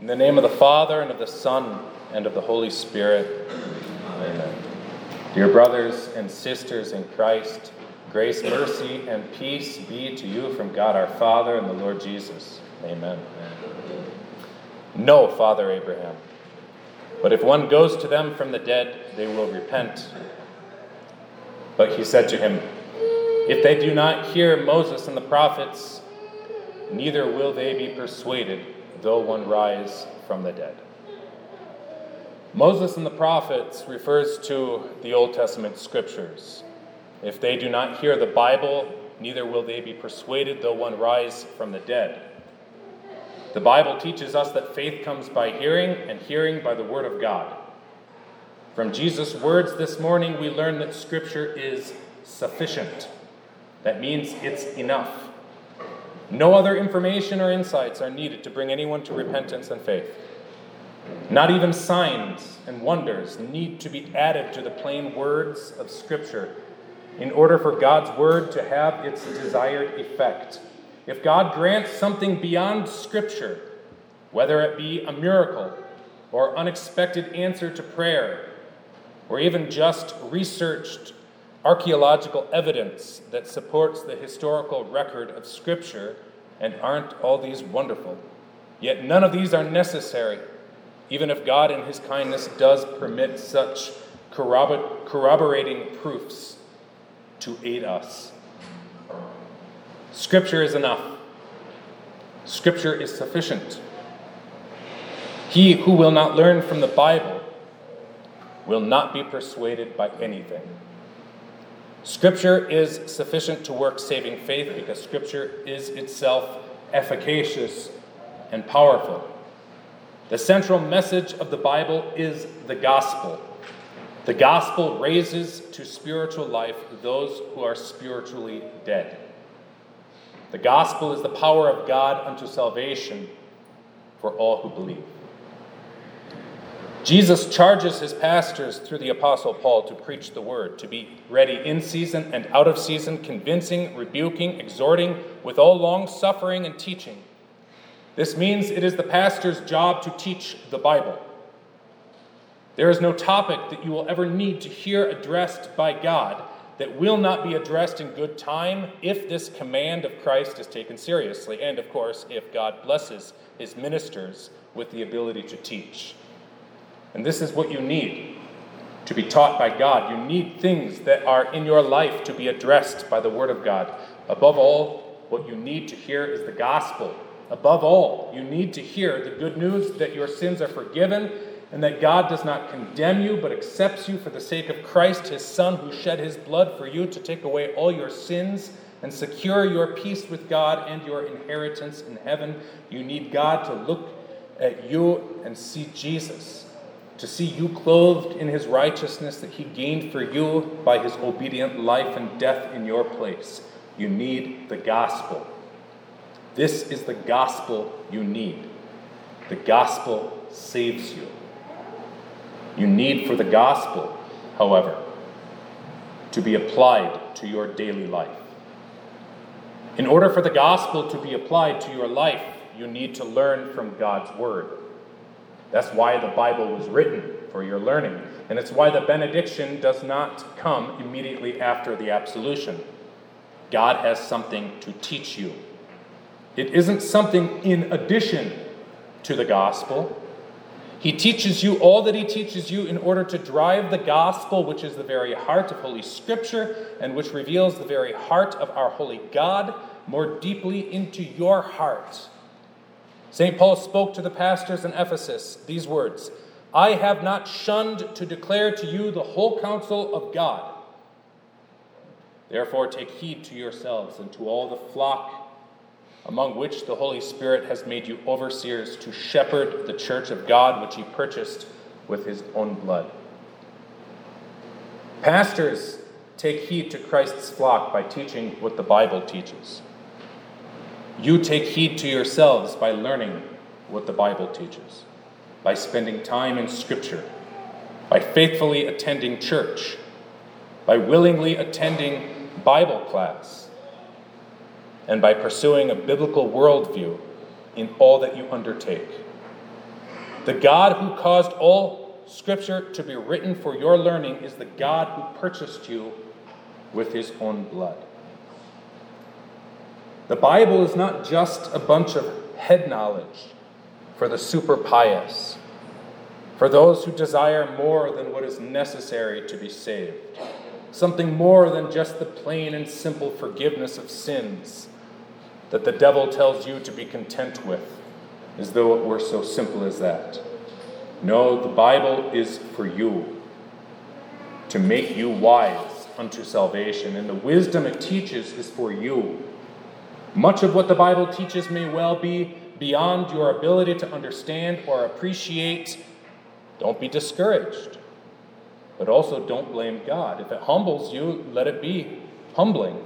In the name of the Father, and of the Son, and of the Holy Spirit. Amen. Dear brothers and sisters in Christ, grace, mercy, and peace be to you from God our Father and the Lord Jesus. Amen. No, Father Abraham. But if one goes to them from the dead, they will repent. But he said to him, If they do not hear Moses and the prophets, neither will they be persuaded though one rise from the dead. Moses and the prophets refers to the Old Testament scriptures. If they do not hear the Bible, neither will they be persuaded though one rise from the dead. The Bible teaches us that faith comes by hearing, and hearing by the Word of God. From Jesus' words this morning, we learn that Scripture is sufficient. That means it's enough. No other information or insights are needed to bring anyone to repentance and faith. Not even signs and wonders need to be added to the plain words of Scripture in order for God's Word to have its desired effect. If God grants something beyond Scripture, whether it be a miracle or unexpected answer to prayer, or even just researched archaeological evidence that supports the historical record of Scripture, and aren't all these wonderful? Yet none of these are necessary, even if God, in His kindness, does permit such corroborating proofs to aid us. Scripture is enough, Scripture is sufficient. He who will not learn from the Bible will not be persuaded by anything. Scripture is sufficient to work saving faith because Scripture is itself efficacious and powerful. The central message of the Bible is the gospel. The gospel raises to spiritual life those who are spiritually dead. The gospel is the power of God unto salvation for all who believe. Jesus charges his pastors through the Apostle Paul to preach the word, to be ready in season and out of season, convincing, rebuking, exhorting, with all long suffering and teaching. This means it is the pastor's job to teach the Bible. There is no topic that you will ever need to hear addressed by God that will not be addressed in good time if this command of Christ is taken seriously, and of course, if God blesses his ministers with the ability to teach. And this is what you need to be taught by God. You need things that are in your life to be addressed by the Word of God. Above all, what you need to hear is the gospel. Above all, you need to hear the good news that your sins are forgiven and that God does not condemn you but accepts you for the sake of Christ, his Son, who shed his blood for you to take away all your sins and secure your peace with God and your inheritance in heaven. You need God to look at you and see Jesus to see you clothed in his righteousness that he gained for you by his obedient life and death in your place. You need the gospel. This is the gospel you need. The gospel saves you. You need for the gospel, however, to be applied to your daily life. In order for the gospel to be applied to your life, you need to learn from God's word. That's why the Bible was written for your learning. And it's why the benediction does not come immediately after the absolution. God has something to teach you. It isn't something in addition to the gospel. He teaches you all that He teaches you in order to drive the gospel, which is the very heart of Holy Scripture and which reveals the very heart of our holy God, more deeply into your heart St. Paul spoke to the pastors in Ephesus these words I have not shunned to declare to you the whole counsel of God. Therefore, take heed to yourselves and to all the flock among which the Holy Spirit has made you overseers to shepherd the church of God, which he purchased with his own blood. Pastors take heed to Christ's flock by teaching what the Bible teaches. You take heed to yourselves by learning what the Bible teaches, by spending time in Scripture, by faithfully attending church, by willingly attending Bible class, and by pursuing a biblical worldview in all that you undertake. The God who caused all scripture to be written for your learning is the God who purchased you with his own blood. The Bible is not just a bunch of head knowledge for the super pious, for those who desire more than what is necessary to be saved, something more than just the plain and simple forgiveness of sins that the devil tells you to be content with, as though it were so simple as that. No, the Bible is for you, to make you wise unto salvation, and the wisdom it teaches is for you. Much of what the Bible teaches may well be beyond your ability to understand or appreciate. Don't be discouraged, but also don't blame God. If it humbles you, let it be humbling.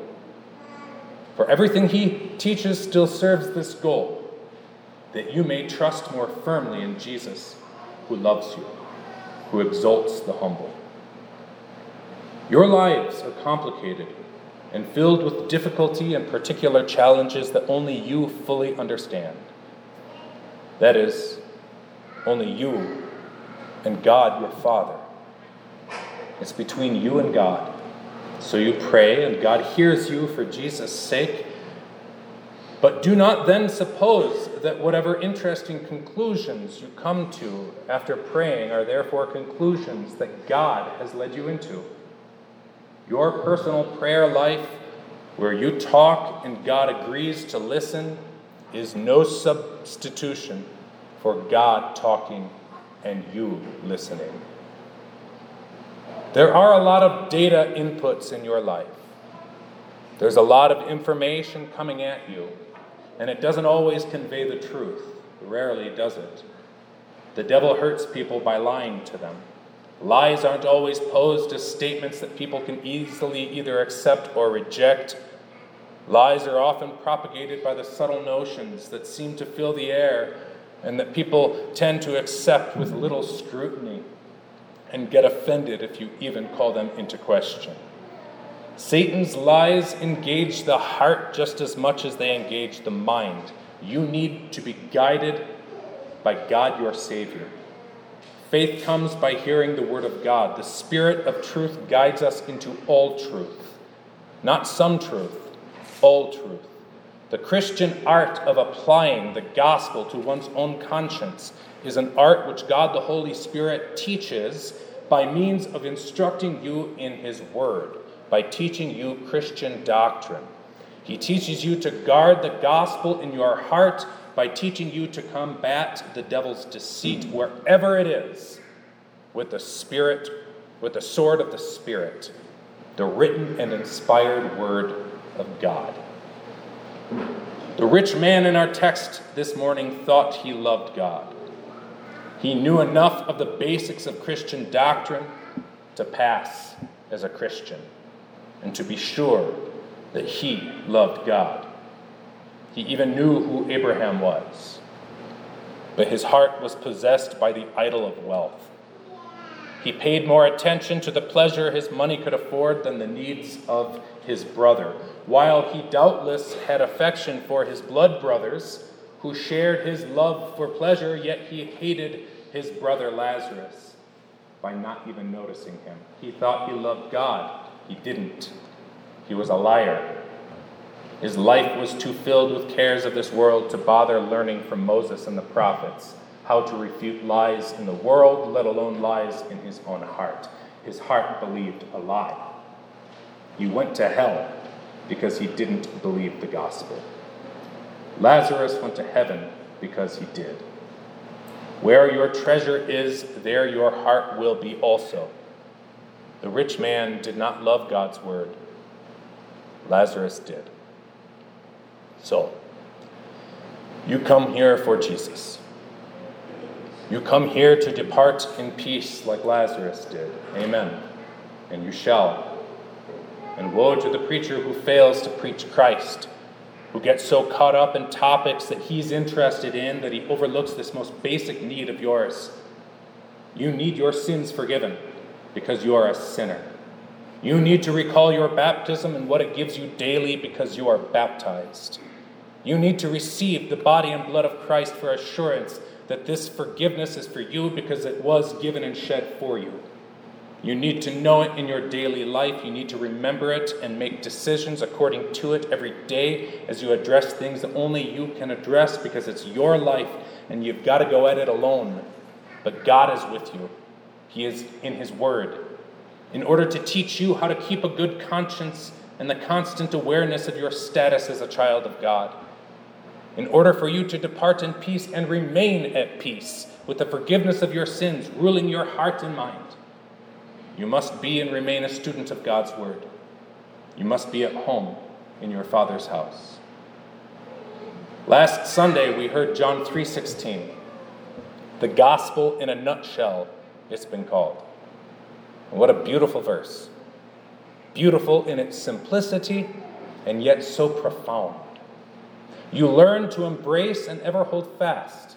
For everything he teaches still serves this goal that you may trust more firmly in Jesus, who loves you, who exalts the humble. Your lives are complicated and filled with difficulty and particular challenges that only you fully understand. That is, only you and God, your Father. It's between you and God. So you pray, and God hears you for Jesus' sake. But do not then suppose that whatever interesting conclusions you come to after praying are therefore conclusions that God has led you into. Your personal prayer life, where you talk and God agrees to listen, is no substitution for God talking and you listening. There are a lot of data inputs in your life. There's a lot of information coming at you, and it doesn't always convey the truth. Rarely does it. The devil hurts people by lying to them. Lies aren't always posed as statements that people can easily either accept or reject. Lies are often propagated by the subtle notions that seem to fill the air and that people tend to accept with little scrutiny and get offended if you even call them into question. Satan's lies engage the heart just as much as they engage the mind. You need to be guided by God your Savior. Faith comes by hearing the Word of God. The Spirit of truth guides us into all truth. Not some truth, all truth. The Christian art of applying the gospel to one's own conscience is an art which God the Holy Spirit teaches by means of instructing you in His Word, by teaching you Christian doctrine. He teaches you to guard the gospel in your heart by teaching you to combat the devil's deceit wherever it is with the Spirit, with the sword of the Spirit, the written and inspired Word of God. The rich man in our text this morning thought he loved God. He knew enough of the basics of Christian doctrine to pass as a Christian and to be sure that he loved God. He even knew who Abraham was. But his heart was possessed by the idol of wealth. He paid more attention to the pleasure his money could afford than the needs of his brother, while he doubtless had affection for his blood brothers who shared his love for pleasure, yet he hated his brother Lazarus by not even noticing him. He thought he loved God. He didn't. He was a liar. His life was too filled with cares of this world to bother learning from Moses and the prophets how to refute lies in the world, let alone lies in his own heart. His heart believed a lie. He went to hell because he didn't believe the gospel. Lazarus went to heaven because he did. Where your treasure is, there your heart will be also. The rich man did not love God's word, Lazarus did. So, you come here for Jesus. You come here to depart in peace like Lazarus did. Amen. And you shall. And woe to the preacher who fails to preach Christ who gets so caught up in topics that he's interested in that he overlooks this most basic need of yours. You need your sins forgiven because you are a sinner. You need to recall your baptism and what it gives you daily because you are baptized. You need to receive the body and blood of Christ for assurance that this forgiveness is for you because it was given and shed for you. You need to know it in your daily life. You need to remember it and make decisions according to it every day as you address things that only you can address because it's your life and you've got to go at it alone. But God is with you, He is in His Word. In order to teach you how to keep a good conscience and the constant awareness of your status as a child of God. In order for you to depart in peace and remain at peace with the forgiveness of your sins ruling your heart and mind you must be and remain a student of God's Word. You must be at home in your Father's house. Last Sunday we heard John 3:16. The gospel in a nutshell it's been called. And what a beautiful verse. Beautiful in its simplicity and yet so profound. You learn to embrace and ever hold fast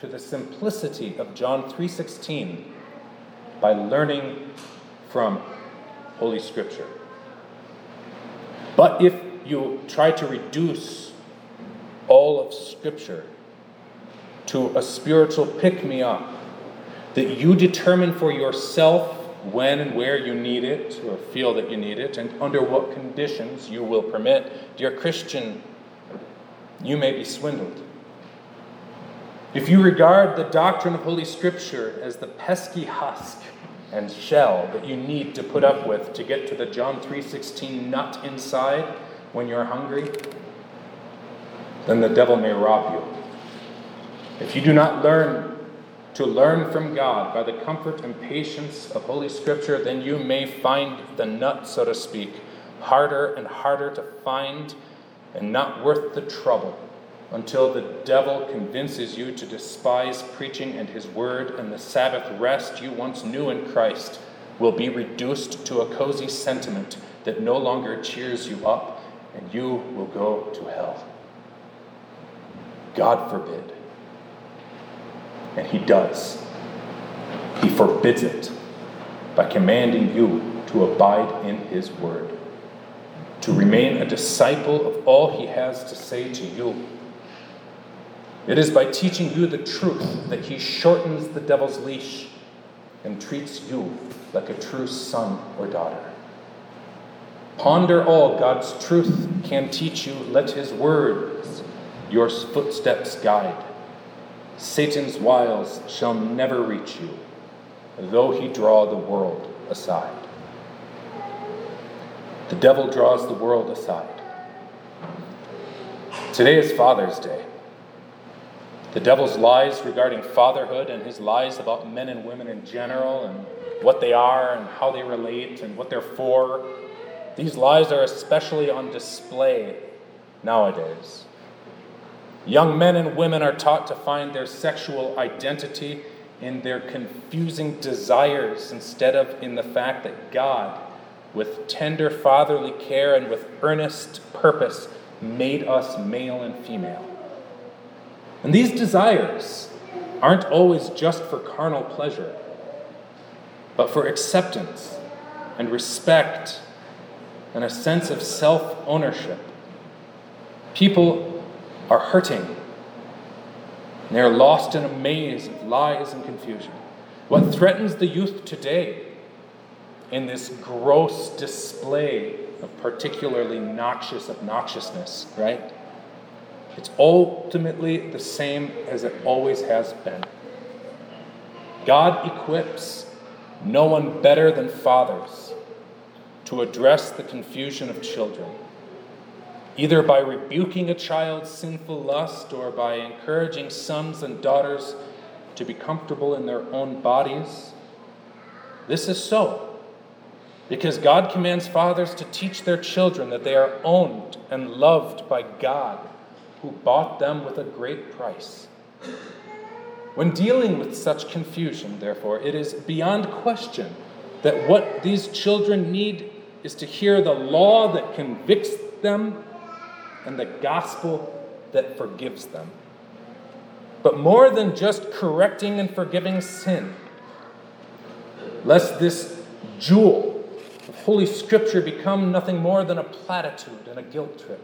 to the simplicity of John 3:16 by learning from Holy Scripture. But if you try to reduce all of Scripture to a spiritual pick me up that you determine for yourself when and where you need it or feel that you need it and under what conditions you will permit, dear Christian, you may be swindled. If you regard the doctrine of Holy Scripture as the pesky husk and shell that you need to put up with to get to the John 3:16 nut inside when you're hungry, then the devil may rob you. If you do not learn to learn from God by the comfort and patience of Holy Scripture, then you may find the nut, so to speak, harder and harder to find and not worth the trouble until the devil convinces you to despise preaching and his word, and the Sabbath rest you once knew in Christ will be reduced to a cozy sentiment that no longer cheers you up, and you will go to hell. God forbid. And he does. He forbids it by commanding you to abide in his word, to remain a disciple of all he has to say to you it is by teaching you the truth that he shortens the devil's leash and treats you like a true son or daughter. Ponder all God's truth can teach you. Let his words your footsteps guide. Satan's wiles shall never reach you, though he draw the world aside. The devil draws the world aside. Today is Father's Day. The devil's lies regarding fatherhood and his lies about men and women in general and what they are and how they relate and what they're for, these lies are especially on display nowadays. Young men and women are taught to find their sexual identity in their confusing desires instead of in the fact that God, with tender fatherly care and with earnest purpose, made us male and female. And these desires aren't always just for carnal pleasure, but for acceptance and respect and a sense of self ownership. People are hurting. They're lost in a maze of lies and confusion. What threatens the youth today in this gross display of particularly noxious obnoxiousness, right? It's ultimately the same as it always has been. God equips no one better than fathers to address the confusion of children, either by rebuking a child's sinful lust or by encouraging sons and daughters to be comfortable in their own bodies. This is so because God commands fathers to teach their children that they are owned and loved by God who bought them with a great price. When dealing with such confusion, therefore, it is beyond question that what these children need is to hear the law that convicts them and the gospel that forgives them. But more than just correcting and forgiving sin, lest this jewel Holy Scripture become nothing more than a platitude and a guilt trip.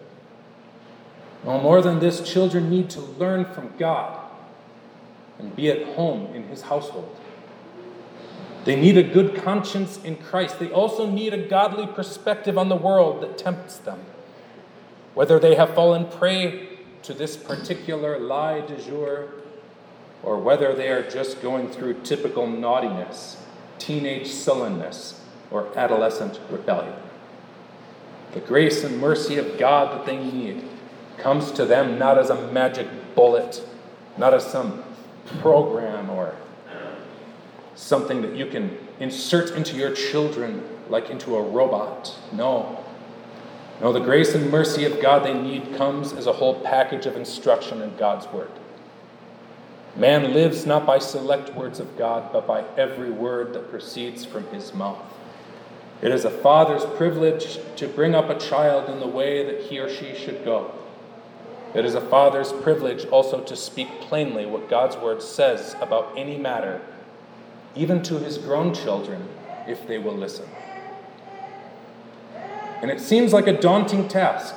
No more than this, children need to learn from God and be at home in his household. They need a good conscience in Christ. They also need a godly perspective on the world that tempts them. Whether they have fallen prey to this particular lie du jour, or whether they are just going through typical naughtiness, teenage sullenness, or adolescent rebellion. The grace and mercy of God that they need comes to them not as a magic bullet, not as some program or something that you can insert into your children like into a robot. No. No, the grace and mercy of God they need comes as a whole package of instruction in God's Word. Man lives not by select words of God, but by every word that proceeds from his mouth. It is a father's privilege to bring up a child in the way that he or she should go. It is a father's privilege also to speak plainly what God's word says about any matter, even to his grown children, if they will listen. And it seems like a daunting task,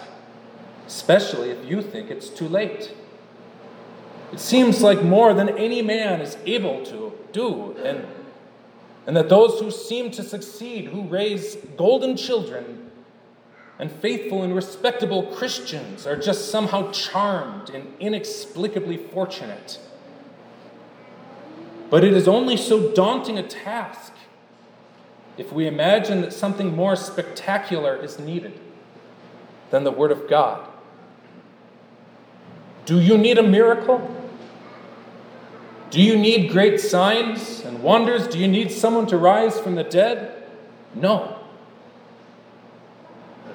especially if you think it's too late. It seems like more than any man is able to do, and, and that those who seem to succeed, who raise golden children and faithful and respectable Christians, are just somehow charmed and inexplicably fortunate. But it is only so daunting a task if we imagine that something more spectacular is needed than the Word of God. Do you need a miracle? Do you need great signs and wonders? Do you need someone to rise from the dead? No.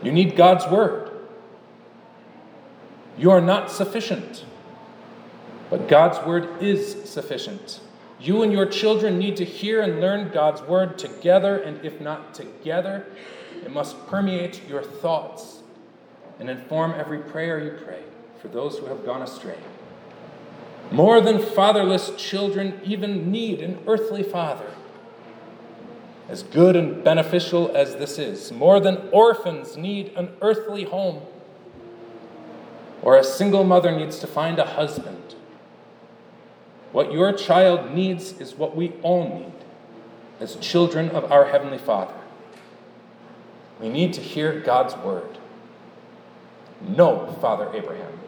You need God's Word. You are not sufficient, but God's Word is sufficient. You and your children need to hear and learn God's Word together, and if not together, it must permeate your thoughts and inform every prayer you pray for those who have gone astray. More than fatherless children even need an earthly father. As good and beneficial as this is, more than orphans need an earthly home, or a single mother needs to find a husband. What your child needs is what we all need as children of our Heavenly Father. We need to hear God's word. No, Father Abraham,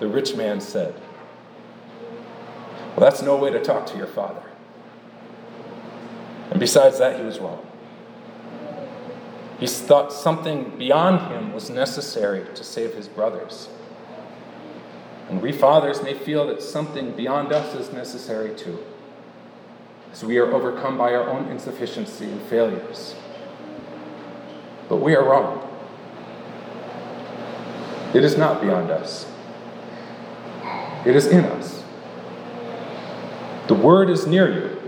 the rich man said. Well, that's no way to talk to your father. And besides that, he was wrong. He thought something beyond him was necessary to save his brothers. And we fathers may feel that something beyond us is necessary too, as we are overcome by our own insufficiency and failures. But we are wrong. It is not beyond us, it is in us. The word is near you,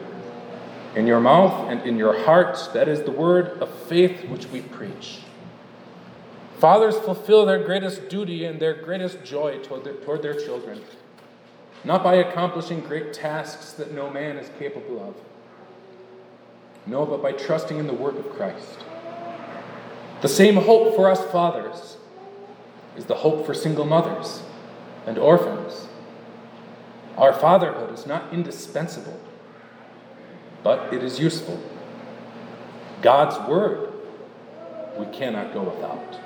in your mouth and in your heart. That is the word of faith which we preach. Fathers fulfill their greatest duty and their greatest joy toward their, toward their children, not by accomplishing great tasks that no man is capable of. No, but by trusting in the work of Christ. The same hope for us fathers is the hope for single mothers and orphans our fatherhood is not indispensable, but it is useful. God's word we cannot go without.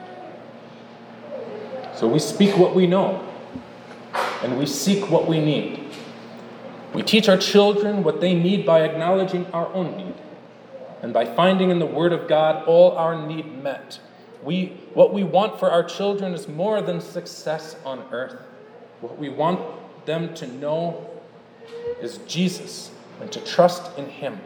So we speak what we know, and we seek what we need. We teach our children what they need by acknowledging our own need, and by finding in the Word of God all our need met. We, what we want for our children is more than success on earth. What we want them to know is Jesus and to trust in Him.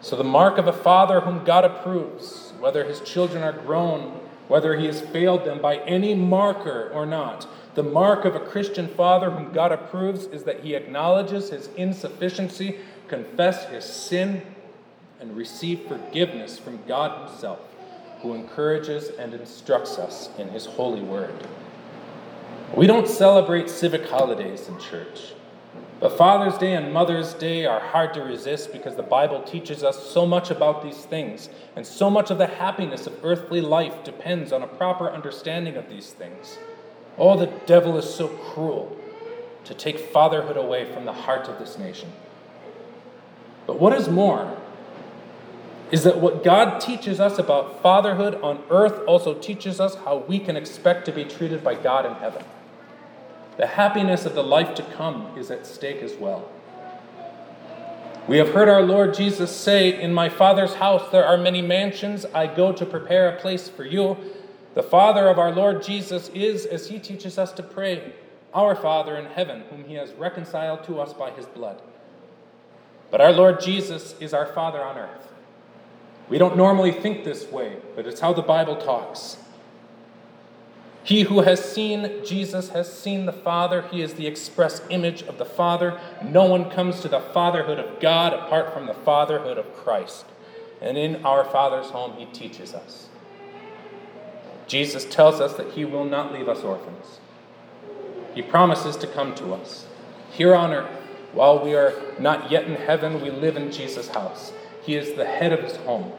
So, the mark of a father whom God approves, whether his children are grown, whether he has failed them by any marker or not, the mark of a Christian father whom God approves is that he acknowledges his insufficiency, confess his sin, and receive forgiveness from God Himself, who encourages and instructs us in His holy word. We don't celebrate civic holidays in church. But Father's Day and Mother's Day are hard to resist because the Bible teaches us so much about these things, and so much of the happiness of earthly life depends on a proper understanding of these things. Oh, the devil is so cruel. to take fatherhood away from the heart of this nation. But what is more is that what God teaches us about fatherhood on earth also teaches us how we can expect to be treated by God in heaven. The happiness of the life to come is at stake as well. We have heard our Lord Jesus say, In my Father's house there are many mansions. I go to prepare a place for you. The Father of our Lord Jesus is, as he teaches us to pray, our Father in heaven, whom he has reconciled to us by his blood. But our Lord Jesus is our Father on earth. We don't normally think this way, but it's how the Bible talks. He who has seen Jesus has seen the Father. He is the express image of the Father. No one comes to the fatherhood of God apart from the fatherhood of Christ. And in our Father's home, He teaches us. Jesus tells us that He will not leave us orphans. He promises to come to us. Here on earth, while we are not yet in heaven, we live in Jesus' house. He is the head of His home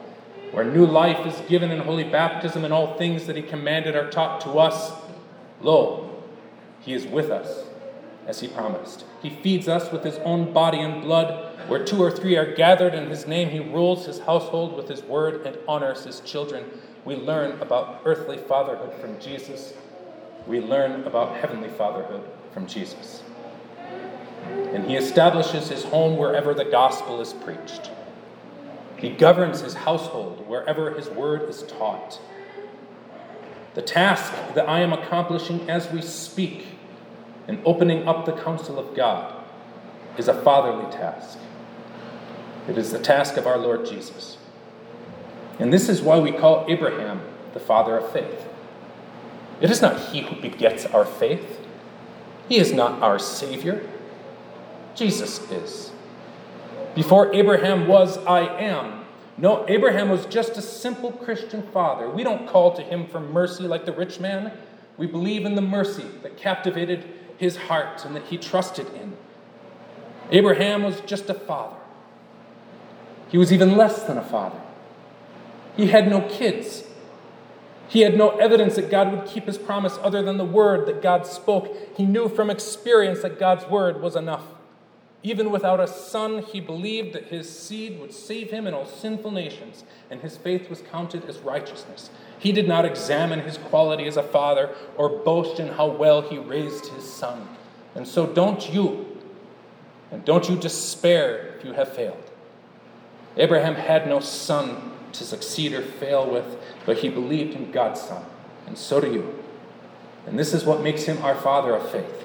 where new life is given in holy baptism and all things that he commanded are taught to us, lo, he is with us as he promised. He feeds us with his own body and blood. Where two or three are gathered in his name, he rules his household with his word and honors his children. We learn about earthly fatherhood from Jesus. We learn about heavenly fatherhood from Jesus. And he establishes his home wherever the gospel is preached. He governs his household wherever his word is taught. The task that I am accomplishing as we speak in opening up the counsel of God is a fatherly task. It is the task of our Lord Jesus. And this is why we call Abraham the father of faith. It is not he who begets our faith, he is not our Savior. Jesus is. Before Abraham was, I am. No, Abraham was just a simple Christian father. We don't call to him for mercy like the rich man. We believe in the mercy that captivated his heart and that he trusted in. Abraham was just a father. He was even less than a father. He had no kids. He had no evidence that God would keep his promise other than the word that God spoke. He knew from experience that God's word was enough. Even without a son, he believed that his seed would save him in all sinful nations, and his faith was counted as righteousness. He did not examine his quality as a father or boast in how well he raised his son. And so don't you, and don't you despair if you have failed. Abraham had no son to succeed or fail with, but he believed in God's son, and so do you. And this is what makes him our father of faith.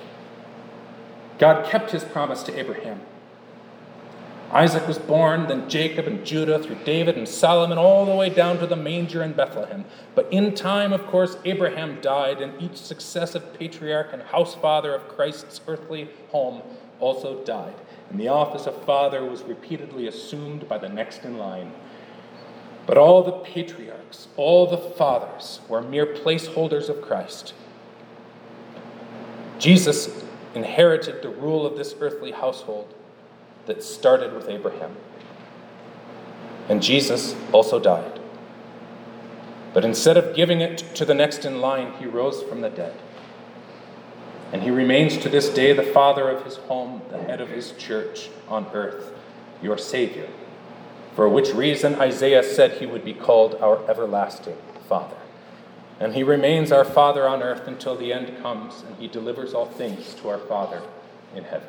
God kept his promise to Abraham. Isaac was born, then Jacob and Judah, through David and Solomon, all the way down to the manger in Bethlehem. But in time, of course, Abraham died, and each successive patriarch and house father of Christ's earthly home also died. And the office of father was repeatedly assumed by the next in line. But all the patriarchs, all the fathers, were mere placeholders of Christ. Jesus inherited the rule of this earthly household that started with Abraham. And Jesus also died. But instead of giving it to the next in line, he rose from the dead. And he remains to this day the father of his home, the head of his church on earth, your Savior, for which reason Isaiah said he would be called our everlasting Father. And he remains our Father on earth until the end comes and he delivers all things to our Father in heaven.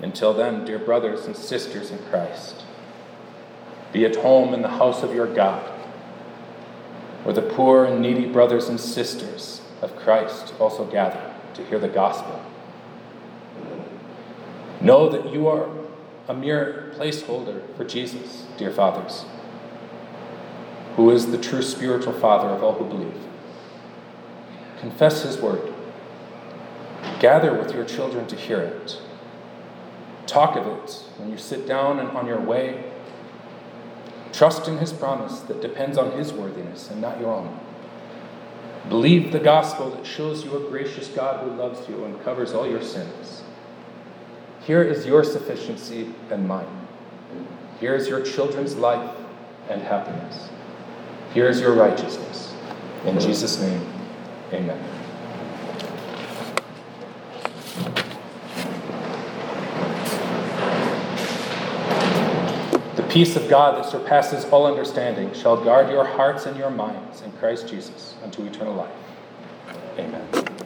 Until then, dear brothers and sisters in Christ, be at home in the house of your God, where the poor and needy brothers and sisters of Christ also gather to hear the gospel. Know that you are a mere placeholder for Jesus, dear fathers who is the true spiritual Father of all who believe. Confess His word. Gather with your children to hear it. Talk of it when you sit down and on your way. Trust in His promise that depends on His worthiness and not your own. Believe the gospel that shows you a gracious God who loves you and covers all your sins. Here is your sufficiency and mine. Here is your children's life and happiness. Here is your righteousness. In Jesus' name, amen. The peace of God that surpasses all understanding shall guard your hearts and your minds in Christ Jesus unto eternal life. Amen.